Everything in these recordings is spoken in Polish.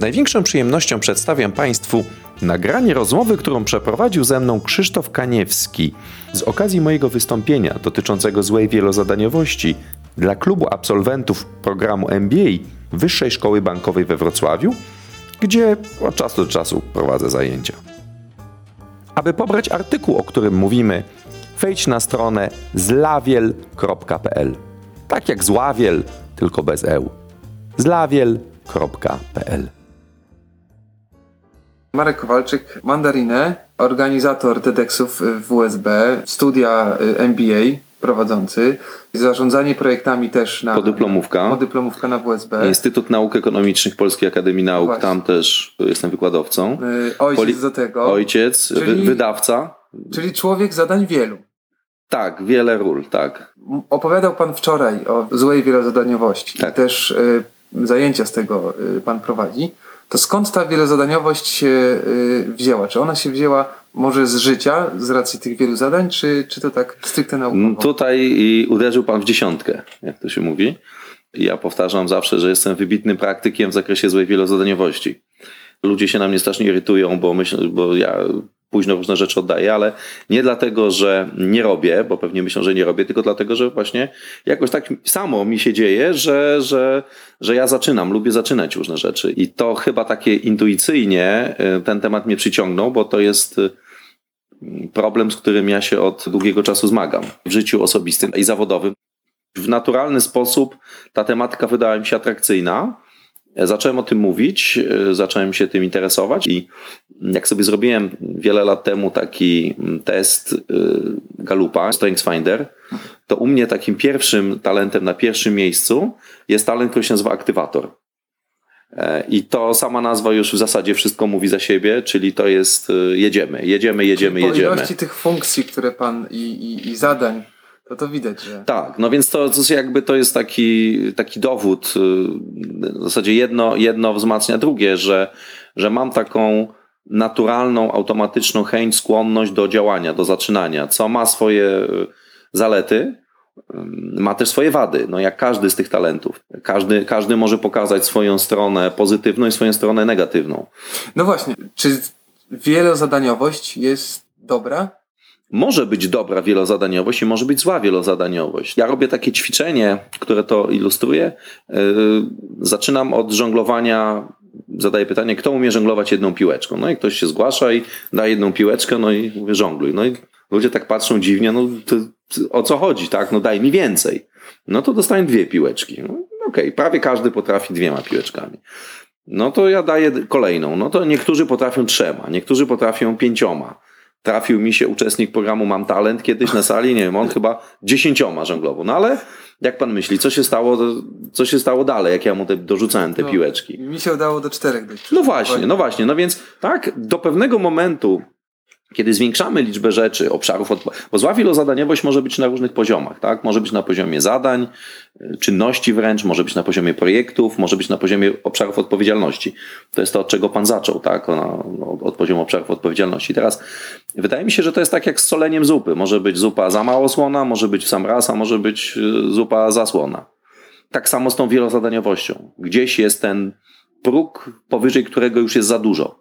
największą przyjemnością przedstawiam Państwu nagranie rozmowy, którą przeprowadził ze mną Krzysztof Kaniewski z okazji mojego wystąpienia dotyczącego złej wielozadaniowości dla klubu absolwentów programu MBA Wyższej Szkoły Bankowej we Wrocławiu, gdzie od czasu do czasu prowadzę zajęcia. Aby pobrać artykuł, o którym mówimy, wejdź na stronę zlawiel.pl. Tak jak zławiel, tylko bez eł. zlawiel.pl Marek Kowalczyk, Mandarinę, organizator TEDxów w USB, studia y, MBA prowadzący, zarządzanie projektami też na... Podyplomówka. Podyplomówka na WSB. Instytut Nauk Ekonomicznych Polskiej Akademii Nauk, Właśnie. tam też jestem wykładowcą. Y, Ojciec Poli- do tego. Ojciec, wy- Czyli- wydawca. Czyli człowiek zadań wielu. Tak, wiele ról, tak. Opowiadał Pan wczoraj o złej wielozadaniowości. Tak. I też y, zajęcia z tego y, Pan prowadzi. To skąd ta wielozadaniowość się y, wzięła? Czy ona się wzięła może z życia, z racji tych wielu zadań, czy, czy to tak stricte Mm, naukowo? Tutaj i uderzył pan w dziesiątkę, jak to się mówi. Ja powtarzam zawsze, że jestem wybitnym praktykiem w zakresie złej wielozadaniowości. Ludzie się na mnie strasznie irytują, bo myślę, bo ja późno różne rzeczy oddaję, ale nie dlatego, że nie robię, bo pewnie myślą, że nie robię, tylko dlatego, że właśnie jakoś tak samo mi się dzieje, że, że, że ja zaczynam, lubię zaczynać różne rzeczy. I to chyba takie intuicyjnie y, ten temat mnie przyciągnął, bo to jest y, problem, z którym ja się od długiego czasu zmagam w życiu osobistym i zawodowym. W naturalny sposób ta tematyka wydała mi się atrakcyjna. Zacząłem o tym mówić, e, zacząłem się tym interesować i jak sobie zrobiłem wiele lat temu taki mm, test e, Galupa, StrengthsFinder, to u mnie takim pierwszym talentem na pierwszym miejscu jest talent, który się nazywa aktywator. E, I to sama nazwa już w zasadzie wszystko mówi za siebie, czyli to jest jedziemy, jedziemy, jedziemy, po jedziemy. ilości tych funkcji, które pan i, i, i zadań, to to widać, że. Tak, no więc to, to jest jakby to jest taki, taki dowód, y, w zasadzie jedno, jedno wzmacnia drugie, że, że mam taką naturalną, automatyczną chęć, skłonność do działania, do zaczynania, co ma swoje y, zalety, y, ma też swoje wady, no jak każdy z tych talentów. Każdy, każdy może pokazać swoją stronę pozytywną i swoją stronę negatywną. No właśnie, czy wielozadaniowość jest dobra? Może być dobra wielozadaniowość i może być zła wielozadaniowość. Ja robię takie ćwiczenie, które to ilustruje. Yy, Zaczynam od żonglowania. Zadaję pytanie, kto umie żonglować jedną piłeczką? No i ktoś się zgłasza i da jedną piłeczkę, no i mówię, żongluj. No i ludzie tak patrzą dziwnie, no to, o co chodzi, tak? No daj mi więcej. No to dostaję dwie piłeczki. No, Okej, prawie każdy potrafi dwiema piłeczkami. No to ja daję kolejną. No to niektórzy potrafią trzema, niektórzy potrafią pięcioma. Trafił mi się uczestnik programu Mam Talent kiedyś na sali, nie wiem, on chyba dziesięcioma żonglował. No ale jak pan myśli, co się stało, co się stało dalej, jak ja mu te, dorzucałem te No, piłeczki? Mi się udało do czterech dojść. No właśnie, no właśnie. No więc tak, do pewnego momentu, kiedy zwiększamy liczbę rzeczy, obszarów, odpo- bo zła wielozadaniowość może być na różnych poziomach, tak? Może być na poziomie zadań, y, czynności wręcz, może być na poziomie projektów, może być na poziomie obszarów odpowiedzialności. To jest to, od czego pan zaczął, tak? Ona, od, od poziomu obszarów odpowiedzialności. Teraz wydaje mi się, że to jest tak jak z soleniem zupy. Może być zupa za mało słona, może być w sam raz, a może być y, zupa zasłona. Tak samo z tą wielozadaniowością. Gdzieś jest ten próg, powyżej którego już jest za dużo.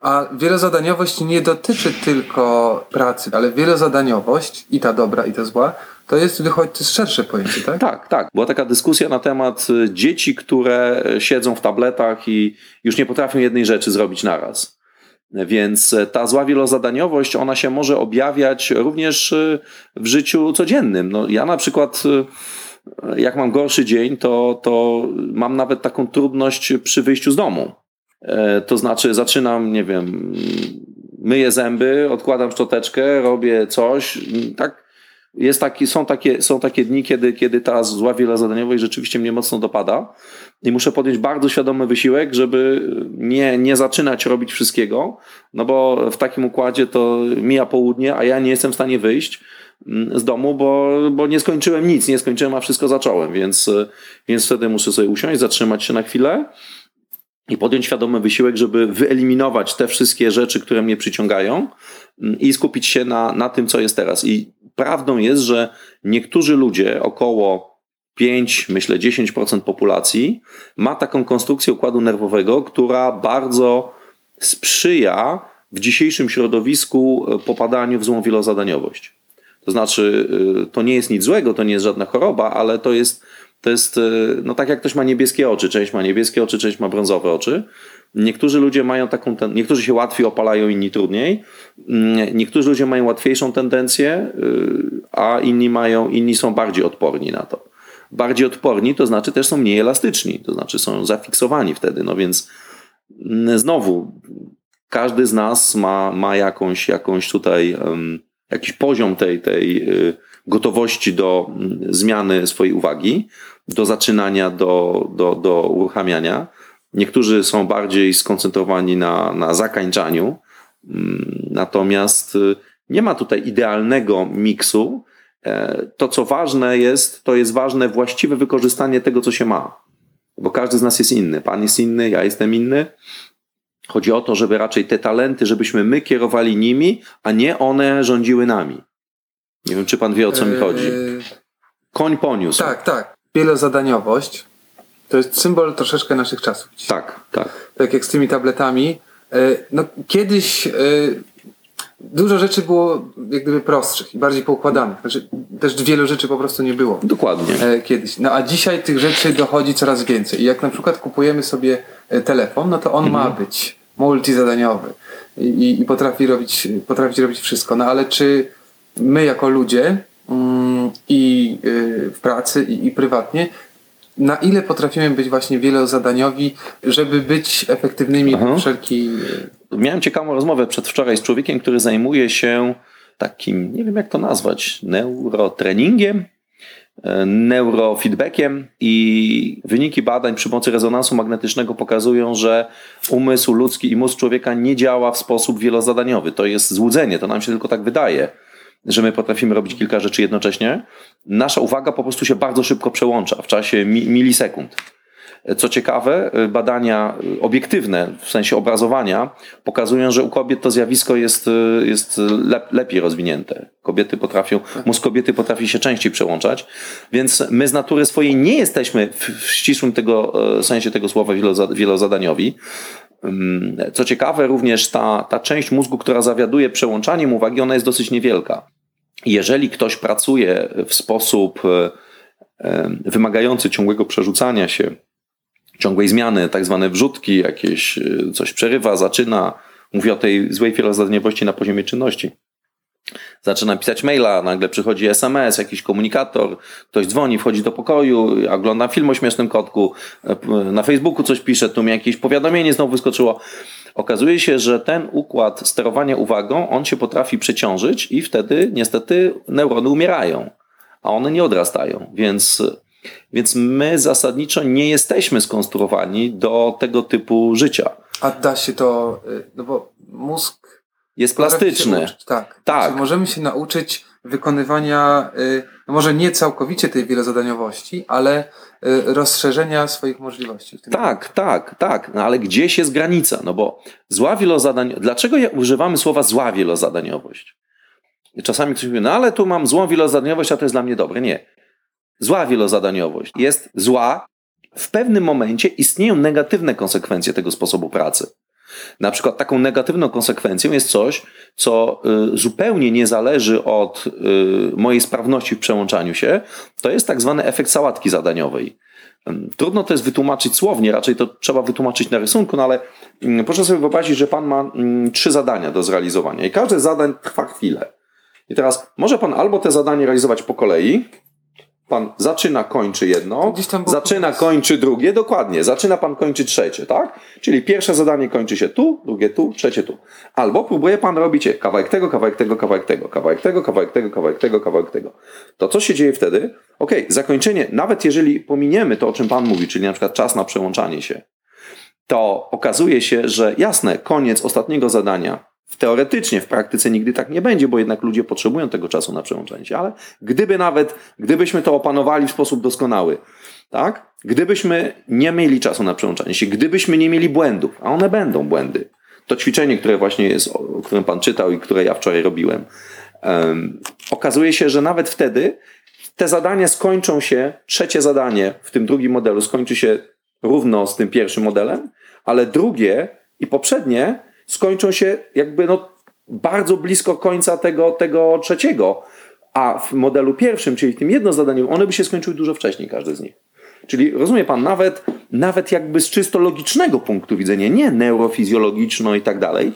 A wielozadaniowość nie dotyczy tylko pracy, ale wielozadaniowość, i ta dobra, i ta zła, to jest, to jest szersze pojęcie, tak? Tak, tak. Była taka dyskusja na temat y, dzieci, które siedzą w tabletach i już nie potrafią jednej rzeczy zrobić naraz. Więc e, ta zła wielozadaniowość, ona się może objawiać również y, w życiu codziennym. No, ja na przykład, y, jak mam gorszy dzień, to, to mam nawet taką trudność przy wyjściu z domu. E, To znaczy, zaczynam, nie wiem, myję zęby, odkładam szczoteczkę, robię coś, tak? Jest taki, są, takie, są takie dni, kiedy, kiedy ta zła wielozadaniowość rzeczywiście mnie mocno dopada i muszę podjąć bardzo świadomy wysiłek, żeby nie, nie zaczynać robić wszystkiego, no bo w takim układzie to mija południe, a ja nie jestem w stanie wyjść mm, z domu, bo, bo nie skończyłem nic, nie skończyłem, a wszystko zacząłem, więc, więc wtedy muszę sobie usiąść, zatrzymać się na chwilę i podjąć świadomy wysiłek, żeby wyeliminować te wszystkie rzeczy, które mnie przyciągają mm, i skupić się na, na tym, co jest teraz. I prawdą jest, że niektórzy ludzie około 5, myślę 10% populacji ma taką konstrukcję układu nerwowego, która bardzo sprzyja w dzisiejszym środowisku e, popadaniu w złą wielozadaniowość. To znaczy, y, to nie jest nic złego, to nie jest żadna choroba, ale to jest, to jest y, no tak jak ktoś ma niebieskie oczy, część ma niebieskie oczy, część ma brązowe oczy. Niektórzy ludzie mają taką, ten, niektórzy się łatwiej opalają, inni trudniej. Mm, Niektórzy ludzie mają łatwiejszą tendencję, y, a inni mają, inni są bardziej odporni na to. Bardziej odporni to znaczy też są mniej elastyczni, to znaczy są zafiksowani wtedy, no więc mm, znowu każdy z nas ma, ma jakąś, jakąś tutaj jakiś poziom tej, tej y, gotowości do mm, zmiany swojej uwagi, do zaczynania, do, do, do uruchamiania. Niektórzy są bardziej skoncentrowani na, na zakańczaniu, mm, natomiast y, nie ma tutaj idealnego miksu. E, To, co ważne jest, to jest ważne właściwe wykorzystanie tego, co się ma. Bo każdy z nas jest inny. Pan jest inny, ja jestem inny. Chodzi o to, żeby raczej te talenty, żebyśmy my kierowali nimi, a nie one rządziły nami. Nie wiem, czy pan wie, o co mi chodzi. Yy, Koń poniósł. tak, tak. Wielozadaniowość to jest symbol troszeczkę naszych czasów. tak. tak. tak jak z tymi tabletami. E, No, kiedyś e, dużo rzeczy było jak gdyby prostszych i bardziej poukładanych. Znaczy, też wielu rzeczy po prostu nie było Dokładnie. e, kiedyś. No a dzisiaj tych rzeczy dochodzi coraz więcej. I jak na przykład kupujemy sobie e, telefon, no to on ma być multizadaniowy i, i potrafi, robić, potrafi robić wszystko. No ale czy my jako ludzie mm, i y, w pracy i, i prywatnie na ile potrafimy być właśnie wielozadaniowi, żeby być efektywnymi Aha. w wszelki... Miałem ciekawą rozmowę przedwczoraj z człowiekiem, który zajmuje się takim, nie wiem jak to nazwać, neurotreningiem, e, neurofeedbackiem i wyniki badań przy pomocy rezonansu magnetycznego pokazują, że umysł ludzki i mózg człowieka nie działa w sposób wielozadaniowy. To jest złudzenie, to nam się tylko tak wydaje, że my potrafimy robić kilka rzeczy jednocześnie. Nasza uwaga po prostu się bardzo szybko przełącza w czasie mi- milisekund. Co ciekawe, badania obiektywne, w sensie obrazowania, pokazują, że u kobiet to zjawisko jest, jest lep, lepiej rozwinięte. Kobiety potrafią, mózg kobiety potrafi się częściej przełączać, więc my z natury swojej nie jesteśmy w, ścisłym tego, sensie tego słowa wieloza- wielozadaniowi. Co ciekawe, również ta, ta część mózgu, która zawiaduje przełączaniem uwagi, ona jest dosyć niewielka. Jeżeli ktoś pracuje w sposób e, e, wymagający ciągłego przerzucania się, ciągłej zmiany, tak zwane wrzutki, jakieś y, coś przerywa, zaczyna. Mówię o tej złej wielozadaniowości na poziomie czynności. Zaczyna pisać maila, nagle przychodzi SMS, jakiś komunikator, ktoś dzwoni, wchodzi do pokoju, ogląda film o śmiesznym kotku, e, na Facebooku coś pisze, tu mi jakieś powiadomienie znowu wyskoczyło. Okazuje się, że ten układ sterowania uwagą, on się potrafi przeciążyć i wtedy niestety neurony umierają, a one nie odrastają. Więc więc my zasadniczo nie jesteśmy skonstruowani do tego typu życia. A da się to... y, No bo mózg... Jest plastyczny. uczyć, tak. Tak. Czy możemy się nauczyć wykonywania, y, no może nie całkowicie tej wielozadaniowości, ale y, rozszerzenia swoich możliwości. w tym Tak, tak, tak. No ale gdzieś jest granica? No bo zła wielozadań... Dlaczego używamy słowa zła wielozadaniowość? Czasami ktoś mówi, no ale tu mam złą wielozadaniowość, a to jest dla mnie dobre. Nie. Zła wielozadaniowość jest zła. W pewnym momencie istnieją negatywne konsekwencje tego sposobu pracy. Na przykład taką negatywną konsekwencją jest coś, co y, zupełnie nie zależy od y, mojej sprawności w przełączaniu się. To jest tak zwany efekt sałatki zadaniowej. Ym, Trudno to jest wytłumaczyć słownie, raczej to trzeba wytłumaczyć na rysunku, no ale ym, proszę sobie wyobrazić, że pan ma ym, trzy zadania do zrealizowania i każde z zadań trwa chwilę. I teraz może pan albo te zadanie realizować po kolei, pan zaczyna, kończy jedno, zaczyna, kończy drugie, dokładnie, zaczyna pan, kończy trzecie, tak? Czyli pierwsze zadanie kończy się tu, drugie tu, trzecie tu. Albo próbuje pan robić je kawałek tego, kawałek tego, kawałek tego, kawałek tego, kawałek tego, kawałek tego, kawałek tego. To co się dzieje wtedy? Okej, zakończenie, nawet jeżeli pominiemy to, o czym pan mówi, czyli na przykład czas na przełączanie się, to okazuje się, że jasne, koniec ostatniego zadania. Teoretycznie, w praktyce nigdy tak nie będzie, bo jednak ludzie potrzebują tego czasu na przełączanie się, ale gdyby nawet, gdybyśmy to opanowali w sposób doskonały, tak? Gdybyśmy nie mieli czasu na przełączanie się, gdybyśmy nie mieli błędów, a one będą błędy, to ćwiczenie, które właśnie jest, o którym pan czytał i które ja wczoraj robiłem, em, okazuje się, że nawet wtedy te zadania skończą się, trzecie zadanie w tym drugim modelu skończy się równo z tym pierwszym modelem, ale drugie i poprzednie skończą się jakby no bardzo blisko końca tego, tego trzeciego. A w modelu pierwszym, czyli w tym jednozadaniowym, one by się skończyły dużo wcześniej, każdy z nich. Czyli rozumie pan, nawet, nawet jakby z czysto logicznego punktu widzenia, nie neurofizjologiczno i tak dalej,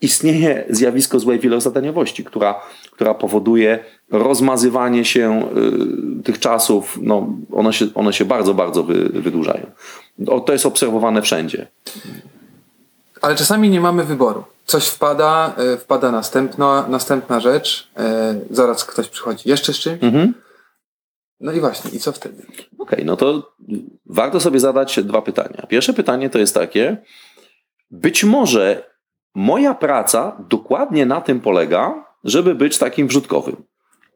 istnieje zjawisko złej wielozadaniowości, która, która powoduje rozmazywanie się y, tych czasów. No, one, się, one się bardzo, bardzo wy, wydłużają. O, to jest obserwowane wszędzie. Ale czasami nie mamy wyboru. Coś wpada, y, wpada następna, następna rzecz, y, zaraz ktoś przychodzi jeszcze z czymś. Mhm. No i właśnie, i co wtedy? Okej, no to warto sobie zadać dwa pytania. Pierwsze pytanie to jest takie, być może moja praca dokładnie na tym polega, żeby być takim wrzutkowym.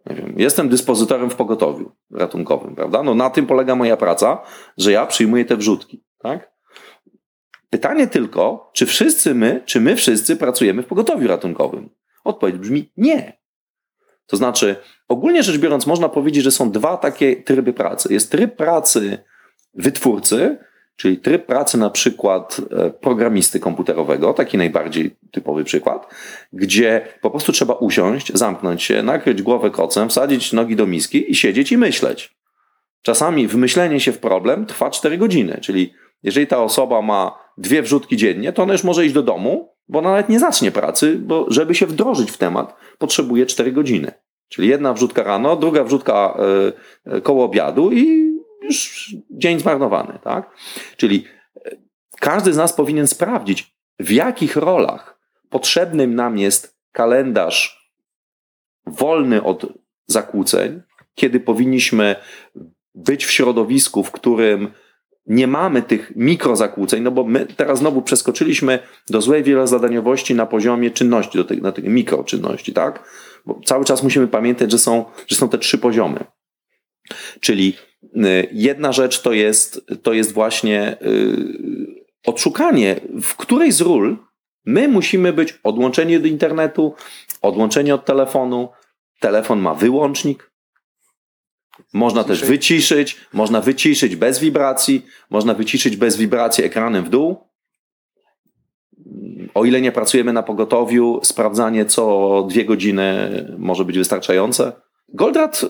Nie wiem, jestem dyspozytorem w pogotowiu ratunkowym, prawda? No na tym polega moja praca, że ja przyjmuję te wrzutki, tak? Pytanie tylko, czy wszyscy my, czy my wszyscy pracujemy w pogotowiu ratunkowym? Odpowiedź brzmi nie. To znaczy, ogólnie rzecz biorąc, można powiedzieć, że są dwa takie tryby pracy. Jest tryb pracy wytwórcy, czyli tryb pracy na przykład e, programisty komputerowego, taki najbardziej typowy przykład, gdzie po prostu trzeba usiąść, zamknąć się, nakryć głowę kocem, wsadzić nogi do miski i siedzieć i myśleć. Czasami wmyślenie się w problem trwa 4 godziny, czyli jeżeli ta osoba ma dwie wrzutki dziennie, to ona już może iść do domu, bo ona nawet nie zacznie pracy, bo żeby się wdrożyć w temat, potrzebuje 4 godziny. Czyli jedna wrzutka rano, druga wrzutka y, koło obiadu i już dzień zmarnowany, tak? Czyli każdy z nas powinien sprawdzić, w jakich rolach potrzebnym nam jest kalendarz wolny od zakłóceń, kiedy powinniśmy być w środowisku, w którym nie mamy tych mikrozakłóceń, no bo my teraz znowu przeskoczyliśmy do złej wielozadaniowości na poziomie czynności, do tych, na tych mikroczynności, tak? Bo cały czas musimy pamiętać, że są, że są te trzy poziomy. Czyli jedna rzecz to jest, to jest właśnie yy, odszukanie, w której z ról my musimy być odłączeni od internetu, odłączeni od telefonu. Telefon ma wyłącznik, można też wyciszyć, można wyciszyć bez wibracji, można wyciszyć bez wibracji ekranem w dół. O ile nie pracujemy na pogotowiu, sprawdzanie co dwie godziny może być wystarczające. Goldratt,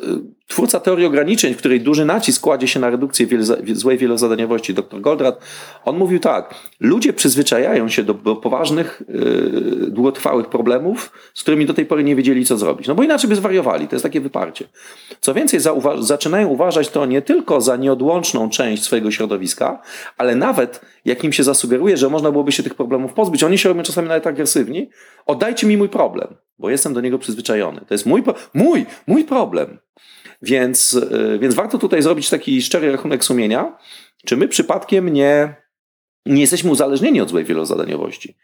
twórca teorii ograniczeń, w której duży nacisk kładzie się na redukcję złej wielozadaniowości, dr Goldratt, on mówił tak, ludzie przyzwyczajają się do, do poważnych, yy, długotrwałych problemów, z którymi do tej pory nie wiedzieli, co zrobić. No bo inaczej by zwariowali, to jest takie wyparcie. Co więcej, zauwa zaczynają uważać to nie tylko za nieodłączną część swojego środowiska, ale nawet, jak im się zasugeruje, że można byłoby się tych problemów pozbyć, oni się robią czasami nawet agresywni, oddajcie mi mój problem, bo jestem do niego przyzwyczajony. To jest mój, mój, mój problem. Więc, więc warto tutaj zrobić taki szczery rachunek sumienia, czy my przypadkiem nie, nie jesteśmy uzależnieni od złej wielozadaniowości.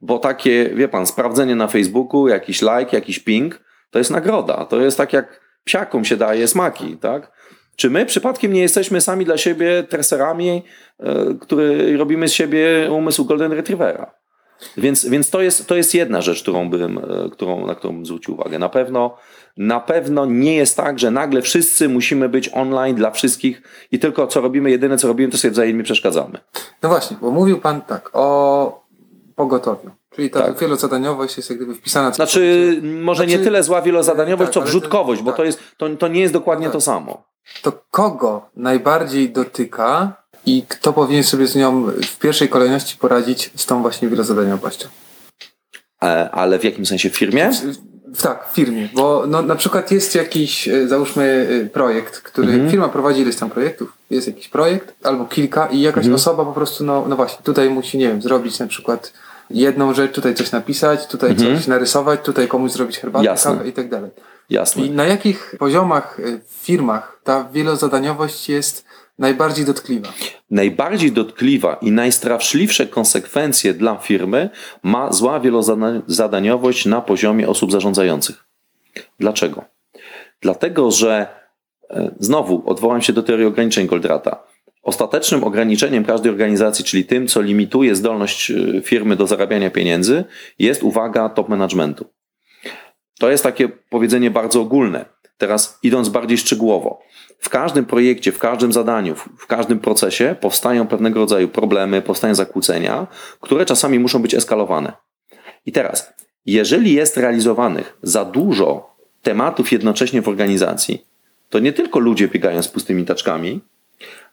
Bo takie, wie pan, sprawdzenie na Facebooku, jakiś like, jakiś ping, to jest nagroda. To jest tak jak psiakom się daje smaki, tak? Czy my przypadkiem nie jesteśmy sami dla siebie treserami, który robimy z siebie umysł Golden Retrievera? Więc, więc to, jest, to jest jedna rzecz, którą bym, którą, na którą bym zwrócił uwagę. Na pewno, na pewno nie jest tak, że nagle wszyscy musimy być online dla wszystkich i tylko co robimy, jedyne co robimy, to sobie wzajemnie przeszkadzamy. No właśnie, bo mówił Pan tak o pogotowiu. Czyli ta tak. wielozadaniowość jest jak gdyby wpisana. Znaczy, może znaczy, nie tyle zła wielozadaniowość, tak, co wrzutkowość, bo tak. to, jest, to, to nie jest dokładnie to samo. To kogo najbardziej dotyka i kto powinien sobie z nią w pierwszej kolejności poradzić z tą właśnie wielozadaniowością? E, ale w jakim sensie w firmie? Tak, w firmie, bo no, na przykład jest jakiś, e, załóżmy, e, projekt, który mhm. firma prowadzi ileś tam projektów, jest jakiś projekt albo kilka i jakaś mhm. osoba po prostu, no, no właśnie, tutaj musi, nie wiem, zrobić na przykład jedną rzecz, tutaj coś napisać, tutaj mhm. coś narysować, tutaj komuś zrobić herbatę, Jasne. kawę i tak dalej. Jasne. I na jakich poziomach w firmach ta wielozadaniowość jest najbardziej dotkliwa? Najbardziej dotkliwa i najstraszliwsze konsekwencje dla firmy ma zła wielozadaniowość na poziomie osób zarządzających. Dlaczego? Dlatego, że e, znowu odwołam się do teorii ograniczeń Goldrata. Ostatecznym ograniczeniem każdej organizacji, czyli tym, co limituje zdolność e, firmy do zarabiania pieniędzy, jest uwaga top managementu. To jest takie powiedzenie bardzo ogólne. Teraz idąc bardziej szczegółowo. W każdym projekcie, w każdym zadaniu, w- każdym procesie powstają pewnego rodzaju problemy, powstają zakłócenia, które czasami muszą być eskalowane. I teraz, jeżeli jest realizowanych za dużo tematów jednocześnie w organizacji, to nie tylko ludzie biegają z pustymi taczkami,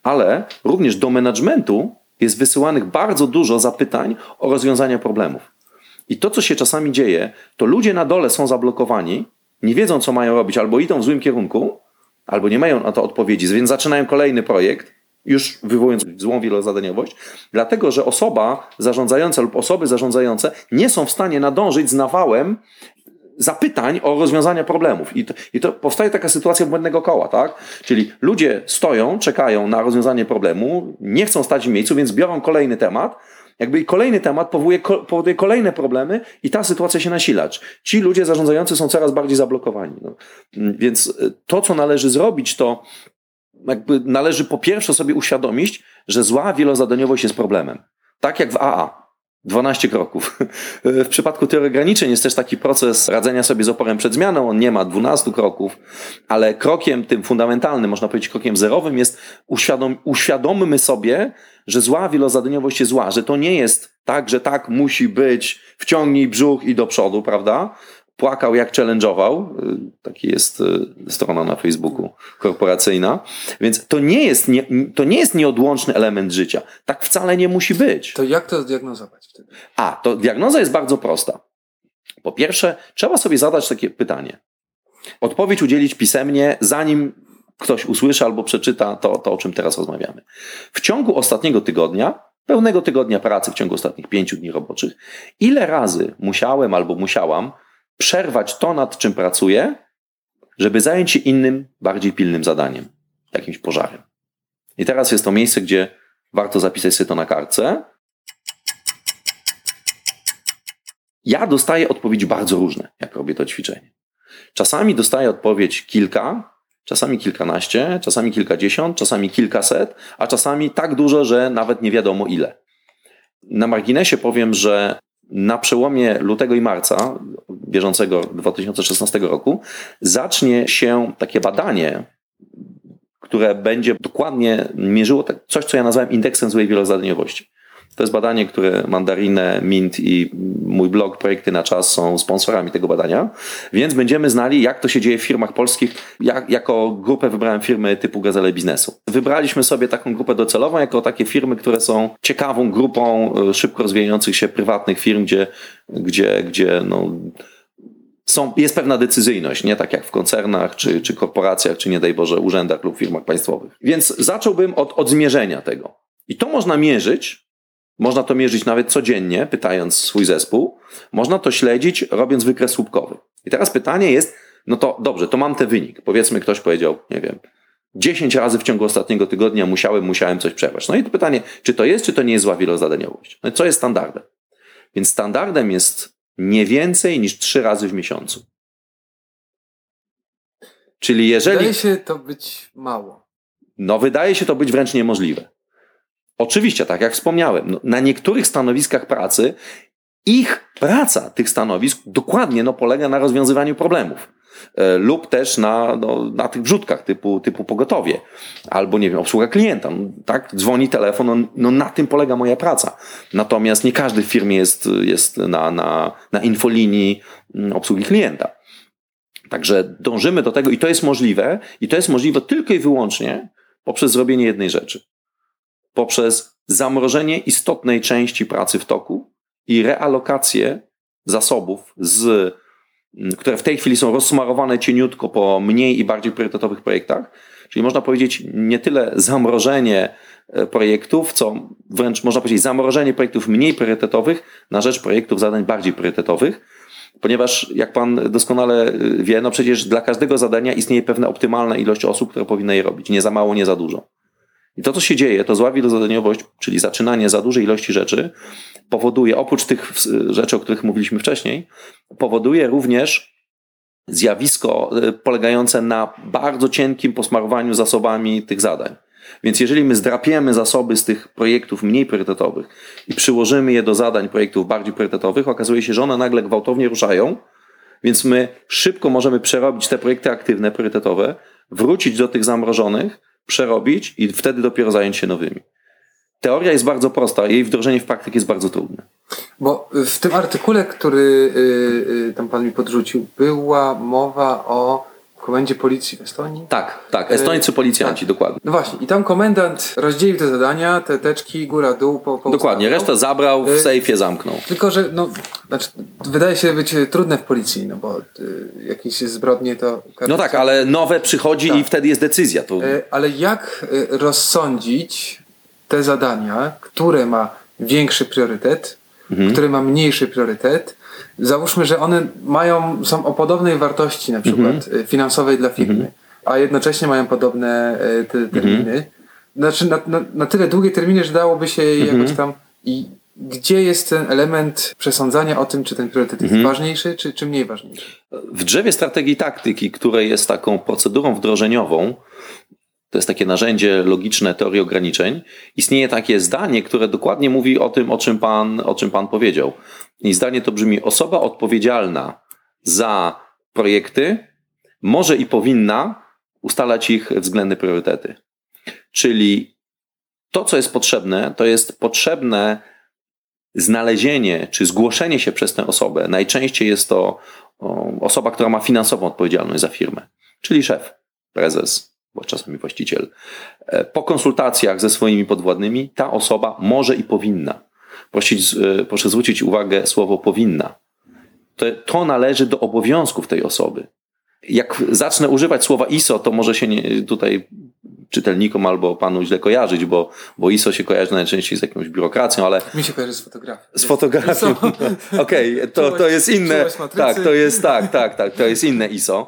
ale również do managementu jest wysyłanych bardzo dużo zapytań o rozwiązania problemów. I to, co się czasami dzieje, to ludzie na dole są zablokowani, nie wiedzą, co mają robić, albo idą w złym kierunku, albo nie mają na to odpowiedzi, więc zaczynają kolejny projekt, już wywołując złą wielozadaniowość, dlatego że osoba zarządzająca lub osoby zarządzające nie są w stanie nadążyć z nawałem zapytań o rozwiązania problemów. I to, I to powstaje taka sytuacja błędnego koła, tak? Czyli ludzie stoją, czekają na rozwiązanie problemu, nie chcą stać w miejscu, więc biorą kolejny temat, jakby kolejny temat powoduje, powoduje kolejne problemy i ta sytuacja się nasila. Ci ludzie zarządzający są coraz bardziej zablokowani. No. Mm, Więc y, to, co należy zrobić, to jakby należy po pierwsze sobie uświadomić, że zła wielozadaniowość jest problemem. Tak jak w AA. 12 kroków. W przypadku teorii ograniczeń jest też taki proces radzenia sobie z oporem przed zmianą. On nie ma 12 kroków, ale krokiem tym fundamentalnym, można powiedzieć krokiem zerowym jest uświadom, uświadommy sobie, że zła wielozadaniowość jest zła, że to nie jest tak, że tak musi być, wciągnij brzuch i do przodu, prawda? Płakał jak challenge'ował. Y, Taki jest y, strona na Facebooku korporacyjna. Więc to nie jest, nie, to nie jest nieodłączny element życia. Tak wcale nie musi być. To jak to zdiagnozować wtedy? A, to diagnoza jest bardzo prosta. Po pierwsze, trzeba sobie zadać takie pytanie. Odpowiedź udzielić pisemnie, zanim ktoś usłyszy albo przeczyta to, to, o czym teraz rozmawiamy. W ciągu ostatniego tygodnia, pełnego tygodnia pracy, w ciągu ostatnich pięciu dni roboczych, ile razy musiałem albo musiałam przerwać to, nad czym pracuję, żeby zająć się innym, bardziej pilnym zadaniem, jakimś pożarem. I teraz jest to miejsce, gdzie warto zapisać sobie to na kartce, Ja dostaję odpowiedzi bardzo różne, jak robię to ćwiczenie. Czasami dostaję odpowiedź kilka, czasami kilkanaście, czasami kilkadziesiąt, czasami kilkaset, a czasami tak dużo, że nawet nie wiadomo ile. Na marginesie powiem, że na przełomie lutego i marca bieżącego 2016 roku zacznie się takie badanie, które będzie dokładnie mierzyło coś, co ja nazwałem indeksem złej wielozadaniowości. To jest badanie, które Mandarinę, Mint i mój blog Projekty na Czas są sponsorami tego badania, więc będziemy znali, jak to się dzieje w firmach polskich. Ja, jako grupę wybrałem firmy typu Gazele Biznesu. Wybraliśmy sobie taką grupę docelową, jako takie firmy, które są ciekawą grupą e, szybko rozwijających się prywatnych firm, gdzie, gdzie, gdzie no, są, jest pewna decyzyjność, nie tak jak w koncernach, czy, czy korporacjach, czy nie daj Boże urzędach lub firmach państwowych. Więc zacząłbym od, od zmierzenia tego. I to można mierzyć, można to mierzyć nawet codziennie, pytając swój zespół. Można to śledzić, robiąc wykres słupkowy. I teraz pytanie jest, no to dobrze, to mam ten wynik. Powiedzmy, ktoś powiedział, nie wiem, 10 razy w ciągu ostatniego tygodnia musiałem, musiałem coś przerwać. No i to pytanie, czy to jest, czy to nie jest zła wielozadaniowość? No i co jest standardem? Więc standardem jest nie więcej niż 3 razy w miesiącu. Czyli jeżeli. Wydaje się to być mało. No, wydaje się to być wręcz niemożliwe. Oczywiście, tak jak wspomniałem, no, na niektórych stanowiskach pracy ich praca tych stanowisk dokładnie no, polega na rozwiązywaniu problemów. E, lub też na, no, na tych brzutkach typu, typu pogotowie, albo nie wiem, obsługa klienta. No, tak, dzwoni telefon, no, no na tym polega moja praca. Natomiast nie każdy w firmie jest, jest na, na, na infolinii mm, obsługi klienta. Także dążymy do tego i to jest możliwe, i to jest możliwe tylko i wyłącznie poprzez zrobienie jednej rzeczy. Poprzez zamrożenie istotnej części pracy w toku i realokację zasobów, z, które w tej chwili są rozsmarowane cieniutko po mniej i bardziej priorytetowych projektach. Czyli można powiedzieć nie tyle zamrożenie e, projektów, co wręcz można powiedzieć zamrożenie projektów mniej priorytetowych na rzecz projektów zadań bardziej priorytetowych ponieważ jak pan doskonale y, wie, no przecież dla każdego zadania istnieje pewna optymalna ilość osób, które powinny je robić. Nie za mało, nie za dużo. I to, co się dzieje, to zła wielozadaniowość, czyli zaczynanie za dużej ilości rzeczy, powoduje, oprócz tych rzeczy, o których mówiliśmy wcześniej, powoduje również zjawisko y, polegające na bardzo cienkim posmarowaniu zasobami tych zadań. Więc jeżeli my zdrapiemy zasoby z tych projektów mniej priorytetowych i przyłożymy je do zadań projektów bardziej priorytetowych, okazuje się, że one nagle gwałtownie ruszają Więc my szybko możemy przerobić te projekty aktywne, priorytetowe, wrócić do tych zamrożonych, przerobić i wtedy dopiero zająć się nowymi. Teoria jest bardzo prosta, jej wdrożenie w praktykę jest bardzo trudne. Bo w tym artykule, który y, y, tam pan mi podrzucił, była mowa o komendzie policji w Estonii. Tak, tak. Estońcy policjanci, dokładnie. No właśnie, i tam komendant rozdzielił te zadania, te teczki, góra, dół, po, po Dokładnie. Resztę zabrał, w Y, sejfie zamknął. Tylko, że no, znaczy, wydaje się być trudne w policji, no bo y, jakieś zbrodnie to... No tak, ale nowe przychodzi Tak. i wtedy jest decyzja. To... Y, Ale jak rozsądzić te zadania, które ma większy priorytet, Mhm. które ma mniejszy priorytet? Załóżmy, że one mają, są o podobnej wartości na przykład Mhm. y, finansowej dla firmy, a jednocześnie mają podobne y, te terminy. Mhm. Znaczy na, na, na tyle długie terminy, że dałoby się je Mhm. jakoś tam i gdzie jest ten element przesądzania o tym, czy ten priorytet jest Mhm. ważniejszy, czy, czy mniej ważniejszy? W drzewie strategii taktyki, które jest taką procedurą wdrożeniową, to jest takie narzędzie logiczne teorii ograniczeń, istnieje takie zdanie, które dokładnie mówi o tym, o czym pan, o czym pan powiedział. I zdanie to brzmi: osoba odpowiedzialna za projekty może i powinna ustalać ich względne priorytety. Czyli to, co jest potrzebne, to jest potrzebne znalezienie czy zgłoszenie się przez tę osobę. Najczęściej jest to osoba, która ma finansową odpowiedzialność za firmę, czyli szef, prezes, bo czasami właściciel. E, Po konsultacjach ze swoimi podwładnymi ta osoba może i powinna. E, proszę zwrócić uwagę słowo powinna. To, to należy do obowiązków tej osoby. Jak zacznę używać słowa ISO, to może się nie, tutaj czytelnikom albo panu źle kojarzyć, bo, bo ISO się kojarzy najczęściej z jakąś biurokracją, ale Mi się kojarzy z fotografią. z fotografią. Okej, to, to jest inne. Tak, to jest tak, tak, tak, to jest inne ISO.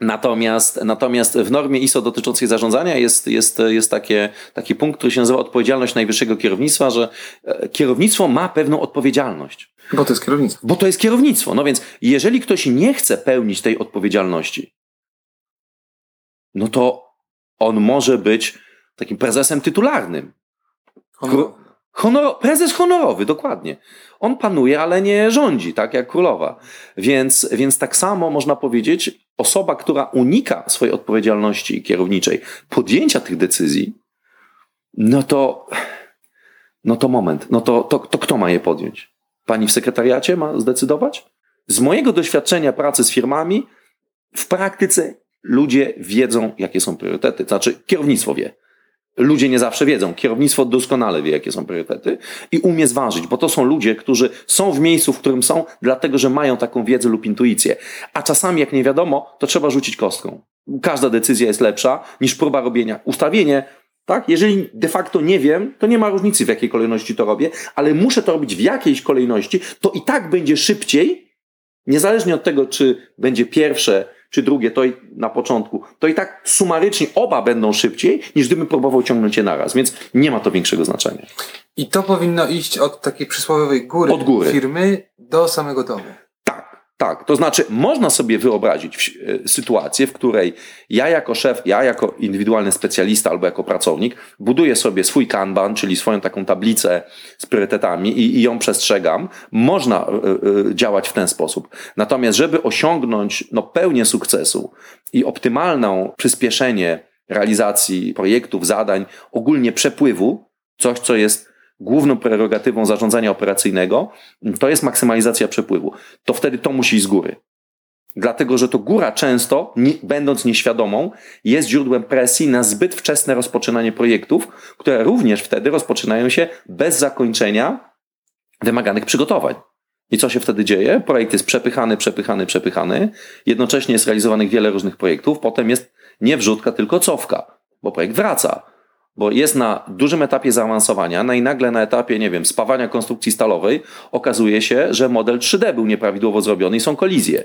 Natomiast, natomiast w normie ISO dotyczącej zarządzania jest, jest, jest takie, taki punkt, który się nazywa odpowiedzialność najwyższego kierownictwa, że e, kierownictwo ma pewną odpowiedzialność. Bo to jest kierownictwo. Bo to jest kierownictwo. No więc, jeżeli ktoś nie chce pełnić tej odpowiedzialności, no to on może być takim prezesem tytularnym. Honorowo. Honor, prezes honorowy, dokładnie. On panuje, ale nie rządzi, tak jak królowa. Więc, więc tak samo można powiedzieć, osoba, która unika swojej odpowiedzialności kierowniczej, podjęcia tych decyzji, no to, no to moment, no to, to, to kto ma je podjąć? Pani w sekretariacie ma zdecydować? Z mojego doświadczenia pracy z firmami, w praktyce ludzie wiedzą, jakie są priorytety. Znaczy, kierownictwo wie. Ludzie nie zawsze wiedzą. Kierownictwo doskonale wie, jakie są priorytety i umie zważyć, bo to są ludzie, którzy są w miejscu, w którym są, dlatego że mają taką wiedzę lub intuicję. A czasami, jak nie wiadomo, to trzeba rzucić kostką. Każda decyzja jest lepsza niż próba robienia. Ustawienie, tak? Jeżeli de facto nie wiem, to nie ma różnicy, w jakiej kolejności to robię, ale muszę to robić w jakiejś kolejności, to i tak będzie szybciej, niezależnie od tego, czy będzie pierwsze, czy drugie, to i na początku, to i tak sumarycznie oba będą szybciej, niż gdybym próbował ciągnąć je naraz, więc nie ma to większego znaczenia. I to powinno iść od takiej przysłowiowej góry, Od góry. firmy do samego domu. Tak. To znaczy, można sobie wyobrazić e, sytuację, w której ja jako szef, ja jako indywidualny specjalista albo jako pracownik buduję sobie swój kanban, czyli swoją taką tablicę z priorytetami i, i ją przestrzegam. Można e, e, działać w ten sposób. Natomiast, żeby osiągnąć no, pełnię sukcesu i optymalną przyspieszenie realizacji projektów, zadań, ogólnie przepływu, coś, co jest główną prerogatywą zarządzania operacyjnego, to jest maksymalizacja przepływu. To wtedy to musi iść z góry. Dlatego, że to góra często, nie, będąc nieświadomą, jest źródłem presji na zbyt wczesne rozpoczynanie projektów, które również wtedy rozpoczynają się bez zakończenia wymaganych przygotowań. I co się wtedy dzieje? Projekt jest przepychany, przepychany, przepychany. Jednocześnie jest realizowanych wiele różnych projektów. Potem jest nie wrzutka, tylko cofka, bo projekt wraca. Bo jest na dużym etapie zaawansowania, no i nagle na etapie, nie wiem, spawania konstrukcji stalowej okazuje się, że model 3D był nieprawidłowo zrobiony i są kolizje.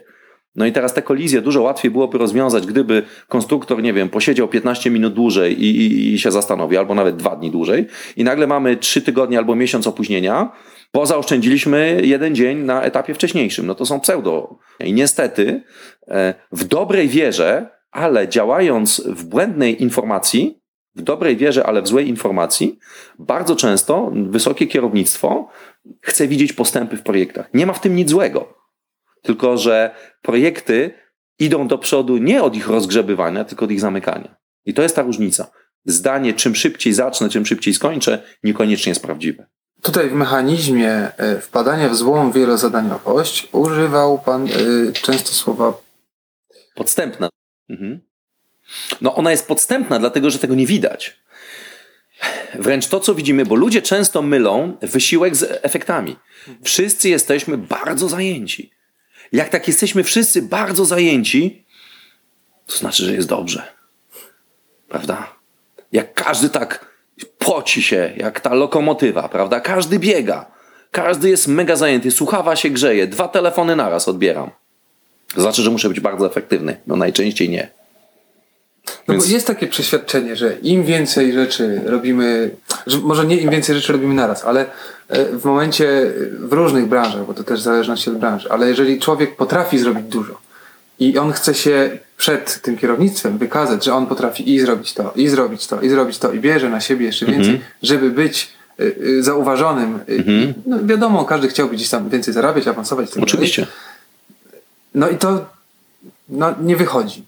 No i teraz te kolizje dużo łatwiej byłoby rozwiązać, gdyby konstruktor, nie wiem, posiedział 15 minut dłużej i, i, i się zastanowił, albo nawet dwa dni dłużej, i nagle mamy 3 tygodnie albo miesiąc opóźnienia, bo zaoszczędziliśmy jeden dzień na etapie wcześniejszym. No to są pseudo. I niestety e, w dobrej wierze, ale działając w błędnej informacji, w dobrej wierze, ale w złej informacji, bardzo często wysokie kierownictwo chce widzieć postępy w projektach. Nie ma w tym nic złego. Tylko, że projekty idą do przodu nie od ich rozgrzebywania, tylko od ich zamykania. I to jest ta różnica. Zdanie, czym szybciej zacznę, czym szybciej skończę, niekoniecznie jest prawdziwe. Tutaj w mechanizmie e, wpadania w złą wielozadaniowość używał Pan e, często słowa Podstępna. Mhm. No ona jest podstępna, dlatego że tego nie widać. Wręcz to, co widzimy, bo ludzie często mylą wysiłek z efektami. Wszyscy jesteśmy bardzo zajęci. Jak tak jesteśmy wszyscy bardzo zajęci, to znaczy, że jest dobrze. Prawda? Jak każdy tak poci się, jak ta lokomotywa, prawda? Każdy biega. Każdy jest mega zajęty, słuchawa się grzeje, dwa telefony naraz odbieram. To znaczy, że muszę być bardzo efektywny. No najczęściej nie. No Więc- bo jest takie przeświadczenie, że im więcej rzeczy robimy, że może nie im więcej rzeczy robimy naraz, ale e, w momencie, w różnych branżach, bo to też w zależności od branży, ale jeżeli człowiek potrafi zrobić dużo i on chce się przed tym kierownictwem wykazać, że on potrafi i zrobić to, i zrobić to, i zrobić to, i bierze na siebie jeszcze więcej, żeby być e, e, zauważonym. e, i- No wiadomo, każdy chciałby gdzieś tam więcej zarabiać, awansować. tak dalej. Oczywiście. No i to no, nie wychodzi.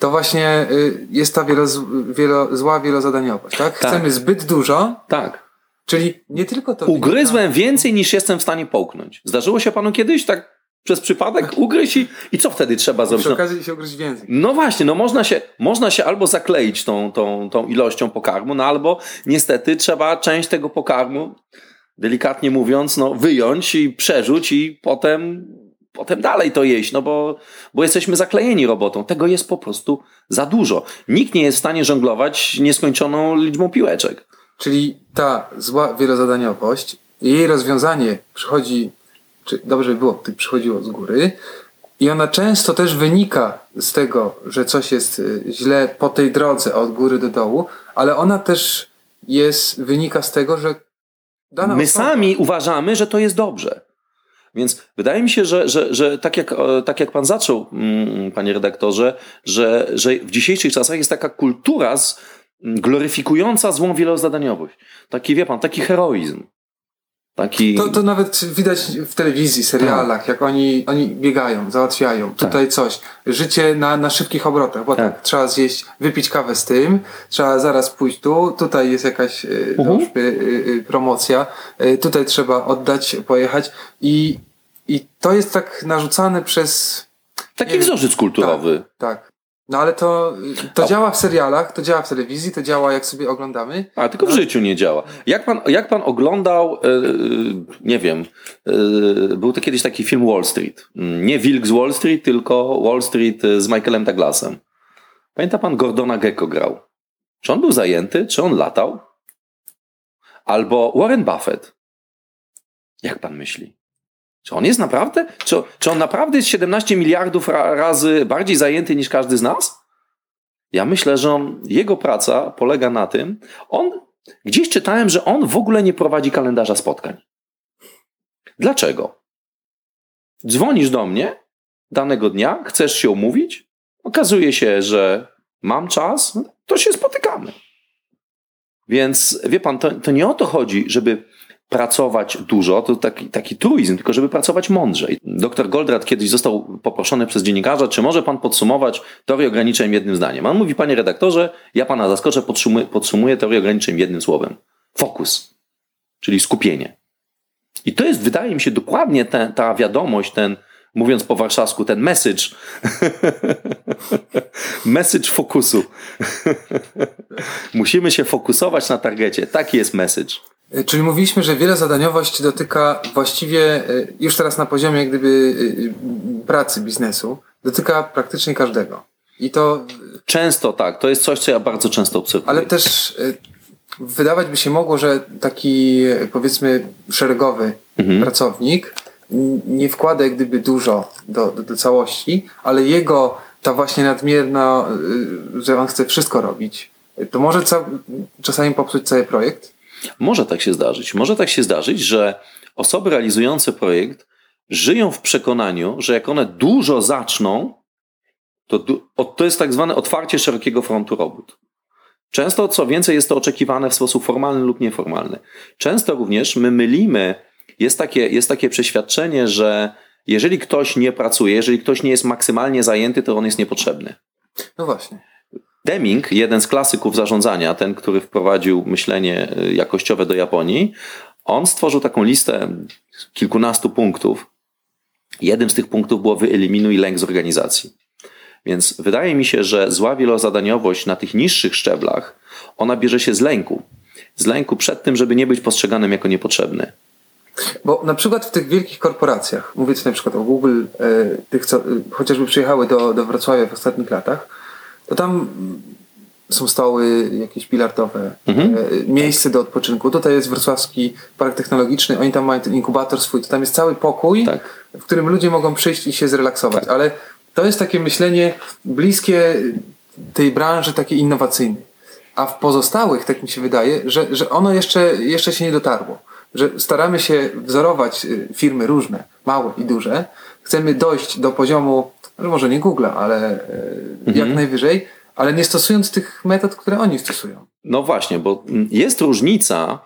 To właśnie y, jest ta wielo, wielo, zła wielozadaniowość, tak? Tak. Chcemy zbyt dużo, Tak. czyli nie tylko to... Ugryzłem więcej niż jestem w stanie połknąć. Zdarzyło się panu kiedyś tak przez przypadek ugryźć i, i co wtedy trzeba zrobić? Przy No, okazji się ugryźć więcej. no właśnie, no można się, można się albo zakleić tą, tą, tą ilością pokarmu, no albo niestety trzeba część tego pokarmu, delikatnie mówiąc, no wyjąć i przerzuć i potem, potem dalej to jeść, no bo, bo jesteśmy zaklejeni robotą. Tego jest po prostu za dużo. Nikt nie jest w stanie żonglować nieskończoną liczbą piłeczek. Czyli ta zła wielozadaniowość, jej rozwiązanie przychodzi, czy dobrze by było, gdyby przychodziło z góry i ona często też wynika z tego, że coś jest y, źle po tej drodze od góry do dołu, ale ona też jest, wynika z tego, że dana My osoba, sami uważamy, że to jest dobrze. Więc wydaje mi się, że, że, że tak, jak, e, tak jak pan zaczął, mm, panie redaktorze, że, że w dzisiejszych czasach jest taka kultura z, mm, gloryfikująca złą wielozadaniowość. Taki, wie pan, taki heroizm. Taki... To, to nawet widać w telewizji, serialach, jak oni, oni biegają, załatwiają. Tutaj coś. Życie na, na szybkich obrotach, bo tak. Tak. trzeba zjeść, wypić kawę z tym, trzeba zaraz pójść tu, tutaj jest jakaś y, załóżmy, y, promocja, y, tutaj trzeba oddać, pojechać i, i to jest tak narzucane przez... taki wzorzec kulturowy. Tak, tak. No ale to, to A- działa w serialach, to działa w telewizji, to działa jak sobie oglądamy. A, tylko w życiu nie działa. Jak pan, jak pan oglądał, e, nie wiem, e, był to kiedyś taki film Wall Street. Mm, Nie Wilk z Wall Street, tylko Wall Street e, z Michaelem Douglasem. Pamięta pan, Gordona Gecko grał. Czy on był zajęty? Czy on latał? Albo Warren Buffett. Jak pan myśli? Czy on jest naprawdę? Czy, czy on naprawdę jest 17 miliardów ra, razy bardziej zajęty niż każdy z nas? Ja myślę, że on, jego praca polega na tym, on gdzieś czytałem, że on w ogóle nie prowadzi kalendarza spotkań. Dlaczego? Dzwonisz do mnie danego dnia, chcesz się umówić, okazuje się, że mam czas, to się spotykamy. Więc wie pan, to, to nie o to chodzi, żeby pracować dużo, to taki, taki truizm, tylko żeby pracować mądrzej. Dr Goldratt kiedyś został poproszony przez dziennikarza, czy może pan podsumować teorię ograniczeń jednym zdaniem. On mówi, panie redaktorze, ja pana zaskoczę, podsumuję, podsumuję teorię ograniczeń jednym słowem. Fokus, czyli skupienie. I to jest, wydaje mi się, dokładnie ta wiadomość, ten, mówiąc po warszawsku, ten message, message fokusu. Musimy się fokusować na targecie. Taki jest message. Y, Czyli mówiliśmy, że wielozadaniowość dotyka właściwie y, już teraz na poziomie jak gdyby y, pracy, biznesu, dotyka praktycznie każdego. I to, Często tak, to jest coś, co ja bardzo często obserwuję. ale też wydawać by się mogło, że taki powiedzmy szeregowy pracownik n- nie wkłada jak gdyby dużo do, do, do całości, ale jego ta właśnie nadmierna, że on chce wszystko robić, to może czasami popsuć cały projekt. Może tak się zdarzyć. Może tak się zdarzyć, że osoby realizujące projekt żyją w przekonaniu, że jak one dużo zaczną, to, to jest tak zwane otwarcie szerokiego frontu robót. Często, co więcej, jest to oczekiwane w sposób formalny lub nieformalny. Często również my mylimy, jest takie, jest takie przeświadczenie, że Jeżeli ktoś nie pracuje, jeżeli ktoś nie jest maksymalnie zajęty, to on jest niepotrzebny. No właśnie. Deming, jeden z klasyków zarządzania, ten, który wprowadził myślenie y, jakościowe do Japonii, on stworzył taką listę kilkunastu punktów. Jednym z tych punktów było wyeliminuj lęk z organizacji. Więc wydaje mi się, że zła wielozadaniowość na tych niższych szczeblach, ona bierze się z lęku. Z lęku przed tym, żeby nie być postrzeganym jako niepotrzebny. Bo na przykład w tych wielkich korporacjach, mówię tu na przykład o Google, e, tych co e, chociażby przyjechały do, do Wrocławia w ostatnich latach, tam mm, są stoły jakieś bilardowe, Mhm. e, miejsce do odpoczynku. Tutaj jest wrocławski park technologiczny, oni tam mają ten inkubator swój, to tam jest cały pokój, Tak. w którym ludzie mogą przyjść i się zrelaksować. Ale to jest takie myślenie bliskie tej branży takiej innowacyjnej. A w pozostałych, tak mi się wydaje, że, że ono jeszcze, jeszcze się nie dotarło. Że staramy się wzorować y, firmy różne, małe i duże. Chcemy dojść do poziomu, no może nie Google, ale y, jak najwyżej, ale nie stosując tych metod, które oni stosują. No właśnie, bo jest różnica,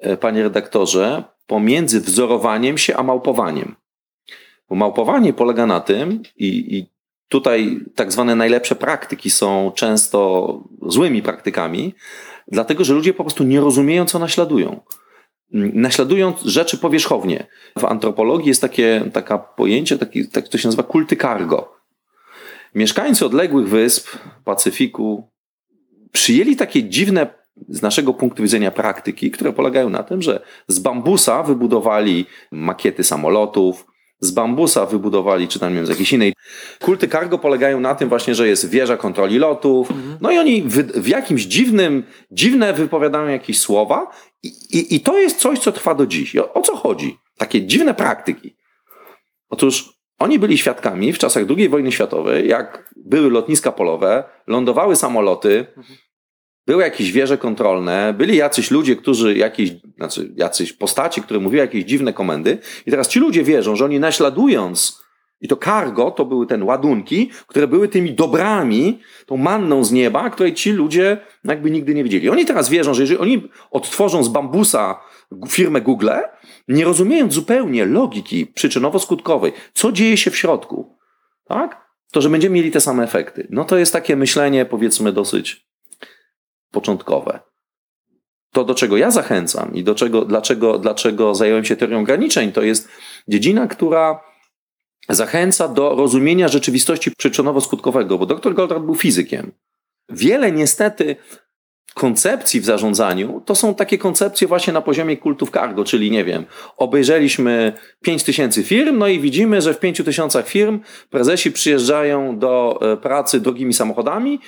e, panie redaktorze, pomiędzy wzorowaniem się a małpowaniem. Bo małpowanie polega na tym, i, i tutaj tak zwane najlepsze praktyki są często złymi praktykami, dlatego że ludzie po prostu nie rozumieją, co naśladują. Mm, Naśladują rzeczy powierzchownie. W antropologii jest takie taka pojęcie, taki, tak to się nazywa kulty cargo. Mieszkańcy odległych wysp Pacyfiku przyjęli takie dziwne z naszego punktu widzenia praktyki, które polegają na tym, że z bambusa wybudowali makiety samolotów, z bambusa wybudowali, czy tam nie wiem, z jakiejś innej. Kulty cargo polegają na tym właśnie, że jest wieża kontroli lotów, no i oni w, w jakimś dziwnym, dziwne wypowiadają jakieś słowa i, i, i to jest coś, co trwa do dziś. O, o co chodzi? Takie dziwne praktyki. Otóż oni byli świadkami w czasach II wojny światowej, jak były lotniska polowe, lądowały samoloty, były jakieś wieże kontrolne, byli jacyś ludzie, którzy jakieś, znaczy jacyś postaci, które mówiły jakieś dziwne komendy i teraz ci ludzie wierzą, że oni naśladując i to cargo, to były ten ładunki, które były tymi dobrami, tą manną z nieba, której ci ludzie jakby nigdy nie wiedzieli. Oni teraz wierzą, że jeżeli oni odtworzą z bambusa firmę Google, nie rozumiejąc zupełnie logiki przyczynowo-skutkowej, co dzieje się w środku, tak? To, że będziemy mieli te same efekty. No to jest takie myślenie, powiedzmy, dosyć początkowe. To, do czego ja zachęcam i do czego, dlaczego, dlaczego zająłem się teorią ograniczeń, to jest dziedzina, która zachęca do rozumienia rzeczywistości przyczynowo-skutkowego, bo dr Goldratt był fizykiem. Wiele niestety koncepcji w zarządzaniu to są takie koncepcje właśnie na poziomie kultów cargo, czyli nie wiem, obejrzeliśmy 5000 firm, no i widzimy, że w 5000 firm prezesi przyjeżdżają do e, pracy drogimi samochodami,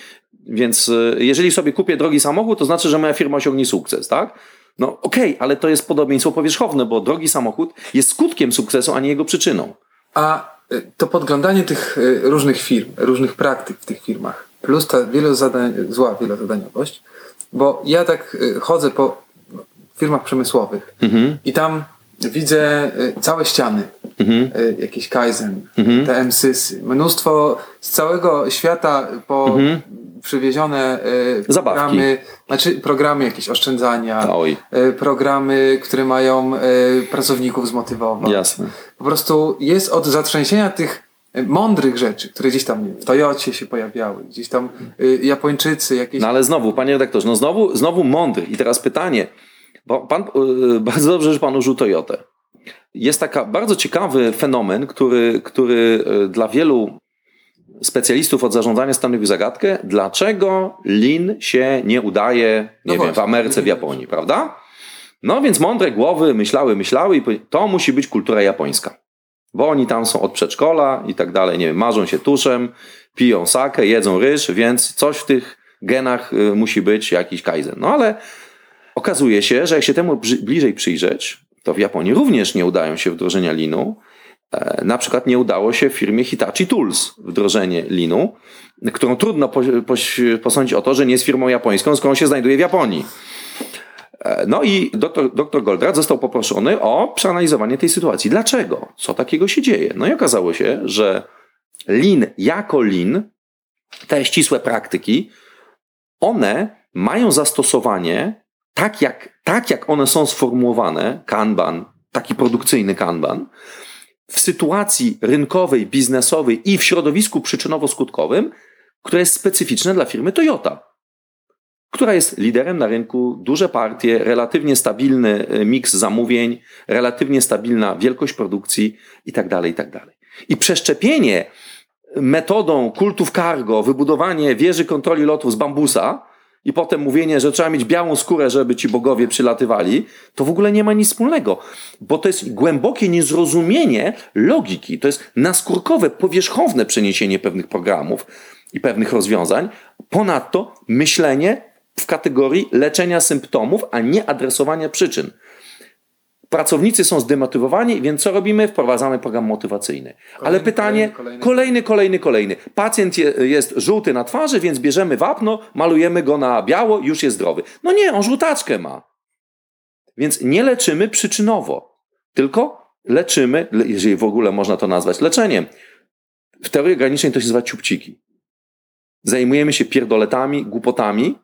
więc e, jeżeli sobie kupię drogi samochód, to znaczy, że moja firma osiągnie sukces, tak? No okej, ale to jest podobieństwo powierzchowne, bo drogi samochód jest skutkiem sukcesu, a nie jego przyczyną. A y, to podglądanie tych różnych firm, różnych praktyk w tych firmach, plus ta wielozadań, zła wielozadaniowość, bo ja tak y, chodzę po firmach przemysłowych i tam widzę y, całe ściany, y, jakieś Kaizen, te MSysy, mnóstwo z całego świata po przywiezione y, Zabawki. programy, znaczy programy jakieś oszczędzania, Oj. y, programy, które mają y, pracowników zmotywować. Jasne. Po prostu jest od zatrzęsienia tych y, mądrych rzeczy, które gdzieś tam wiem, w Toyocie się pojawiały, gdzieś tam y, Japończycy, jakieś... No ale znowu, panie redaktorze, no znowu, znowu mądry. I teraz pytanie, bo pan, yy, bardzo dobrze, że pan użył Toyotę. Jest taka bardzo ciekawy fenomen, który, który yy, dla wielu specjalistów od zarządzania stanowi zagadkę, dlaczego Lin się nie udaje, No nie wiem, w. Ameryce, w Japonii, prawda? No więc mądre głowy myślały, myślały i to musi być kultura japońska. Bo oni tam są od przedszkola i tak dalej, nie wiem, marzą się tuszem, piją sakę, jedzą ryż, więc coś w tych genach y, musi być jakiś kaizen. No ale okazuje się, że jak się temu bliżej przyjrzeć, to w Japonii również nie udają się wdrożenia linu. E, Na przykład nie udało się firmie Hitachi Tools wdrożenie linu, którą trudno posądzić o to, że nie jest firmą japońską, skoro się znajduje w Japonii. E, No i dr, dr Goldratt został poproszony o przeanalizowanie tej sytuacji. Dlaczego? Co takiego się dzieje? No i okazało się, że lin jako lin, te ścisłe praktyki, one mają zastosowanie tak jak, tak jak one są sformułowane, kanban, taki produkcyjny kanban, w sytuacji rynkowej, biznesowej i w środowisku przyczynowo-skutkowym, które jest specyficzne dla firmy Toyota, która jest liderem na rynku, duże partie, relatywnie stabilny e, miks zamówień, relatywnie stabilna wielkość produkcji itd. tak itd. I przeszczepienie metodą kultów cargo, wybudowanie wieży kontroli lotów z bambusa i potem mówienie, że trzeba mieć białą skórę, żeby ci bogowie przylatywali, to w ogóle nie ma nic wspólnego, bo to jest głębokie niezrozumienie logiki, to jest naskórkowe, powierzchowne przeniesienie pewnych programów i pewnych rozwiązań. Ponadto myślenie w kategorii leczenia symptomów, a nie adresowania przyczyn. Pracownicy są zdemotywowani, więc co robimy? Wprowadzamy program motywacyjny. Ale Kolejny, pytanie, kolejny, kolejny, kolejny, kolejny. Pacjent je, jest żółty na twarzy, więc bierzemy wapno, malujemy go na biało, już jest zdrowy. No nie, on żółtaczkę ma. Więc nie leczymy przyczynowo, tylko leczymy, le- jeżeli w ogóle można to nazwać leczeniem. W teorii granicznej to się nazywa ciupciki. Zajmujemy się pierdoletami, głupotami.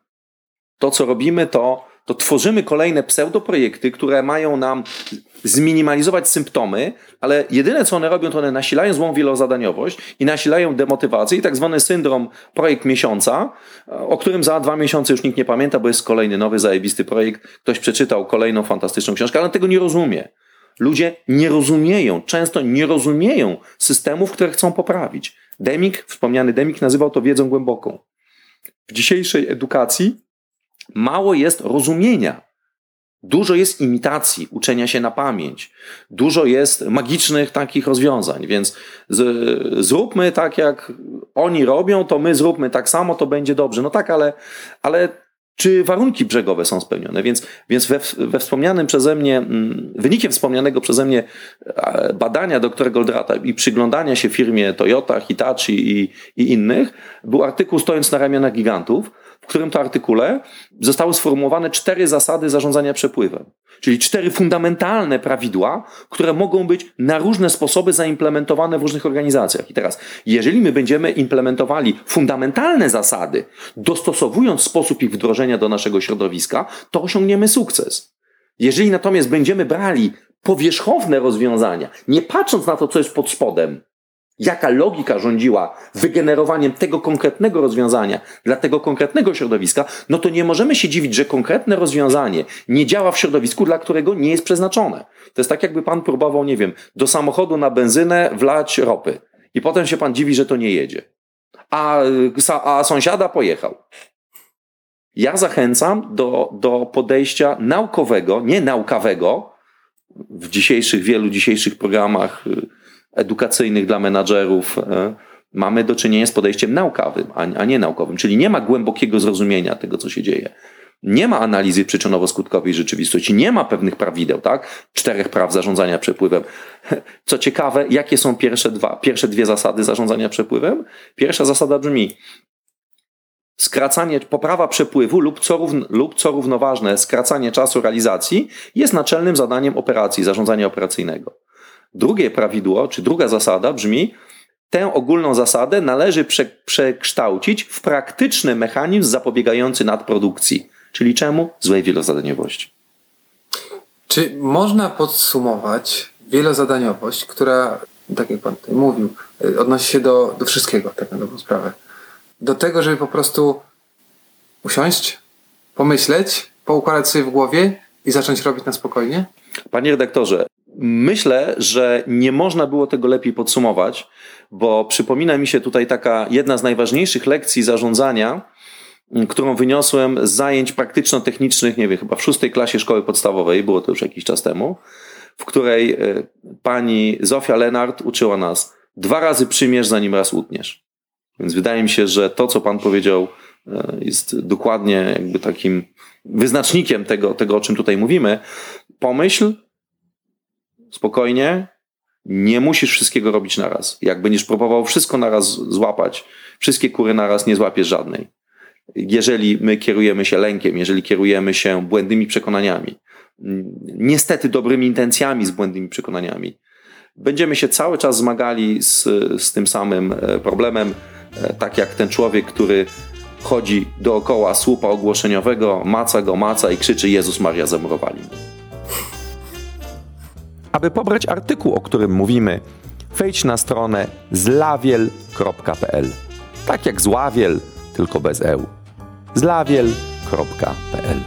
To, co robimy, to, to tworzymy kolejne pseudoprojekty, które mają nam zminimalizować symptomy, ale jedyne, co one robią, to one nasilają złą wielozadaniowość i nasilają demotywację i tak zwany syndrom projekt miesiąca, o którym za dwa miesiące już nikt nie pamięta, bo jest kolejny nowy, zajebisty projekt. Ktoś przeczytał kolejną fantastyczną książkę, ale tego nie rozumie. Ludzie nie rozumieją, często nie rozumieją systemów, które chcą poprawić. Demik, wspomniany Demik, nazywał to wiedzą głęboką. W dzisiejszej edukacji mało jest rozumienia. Dużo jest imitacji, uczenia się na pamięć. Dużo jest magicznych takich rozwiązań, więc z, zróbmy tak, jak oni robią, to my zróbmy tak samo, to będzie dobrze. No tak, ale, ale czy warunki brzegowe są spełnione? Więc, więc we, we wspomnianym przeze mnie, mm, wynikiem wspomnianego przeze mnie badania doktora Goldrata i przyglądania się firmie Toyota, Hitachi i, i innych, był artykuł Stojąc na ramionach gigantów, którym to artykule zostały sformułowane cztery zasady zarządzania przepływem. Czyli cztery fundamentalne prawidła, które mogą być na różne sposoby zaimplementowane w różnych organizacjach. I teraz, jeżeli my będziemy implementowali fundamentalne zasady, dostosowując sposób ich wdrożenia do naszego środowiska, to osiągniemy sukces. Jeżeli natomiast będziemy brali powierzchowne rozwiązania, nie patrząc na to, co jest pod spodem, jaka logika rządziła wygenerowaniem tego konkretnego rozwiązania dla tego konkretnego środowiska, no to nie możemy się dziwić, że konkretne rozwiązanie nie działa w środowisku, dla którego nie jest przeznaczone. To jest tak, jakby pan próbował, nie wiem, do samochodu na benzynę wlać ropy i potem się pan dziwi, że to nie jedzie. A, a sąsiada pojechał. Ja zachęcam do, do podejścia naukowego, nie naukawego, w dzisiejszych, wielu dzisiejszych programach y, edukacyjnych dla menadżerów y, mamy do czynienia z podejściem naukowym, a, nie naukowym. Czyli nie ma głębokiego zrozumienia tego, co się dzieje. Nie ma analizy przyczynowo-skutkowej rzeczywistości, nie ma pewnych prawideł, tak? Czterech praw zarządzania przepływem. Co ciekawe, jakie są pierwsze, dwa, pierwsze dwie zasady zarządzania przepływem? Pierwsza zasada brzmi: skracanie, poprawa przepływu lub co, równo, lub co równoważne, skracanie czasu realizacji jest naczelnym zadaniem operacji, zarządzania operacyjnego. Drugie prawidło, czy druga zasada brzmi, tę ogólną zasadę należy prze, przekształcić w praktyczny mechanizm zapobiegający nadprodukcji. Czyli czemu? Złej wielozadaniowości. Czy można podsumować wielozadaniowość, która, tak jak Pan tutaj mówił, y, odnosi się do, do wszystkiego, tak na dobrą sprawę. Do tego, żeby po prostu usiąść, pomyśleć, poukładać sobie w głowie i zacząć robić na spokojnie? Panie redaktorze, myślę, że nie można było tego lepiej podsumować, bo przypomina mi się tutaj taka jedna z najważniejszych lekcji zarządzania, którą wyniosłem z zajęć praktyczno-technicznych, nie wiem, chyba w szóstej klasie szkoły podstawowej, było to już jakiś czas temu, w której e, pani Zofia Lenart uczyła nas dwa razy przymierz, zanim raz utniesz. Więc wydaje mi się, że to, co pan powiedział, e, jest dokładnie jakby takim wyznacznikiem tego, tego o czym tutaj mówimy. Pomyśl spokojnie, nie musisz wszystkiego robić naraz. Jak będziesz próbował wszystko naraz złapać, wszystkie kury naraz nie złapiesz żadnej. Jeżeli my kierujemy się lękiem, jeżeli kierujemy się błędnymi przekonaniami, niestety dobrymi intencjami z błędnymi przekonaniami, będziemy się cały czas zmagali z, z tym samym e, problemem, e, tak jak ten człowiek, który chodzi dookoła słupa ogłoszeniowego, maca go, maca i krzyczy Jezus Maria zamurowali. Aby pobrać artykuł, o którym mówimy, wejdź na stronę zlawiel.pl. Tak jak zławiel, tylko bez eł. zlawiel.pl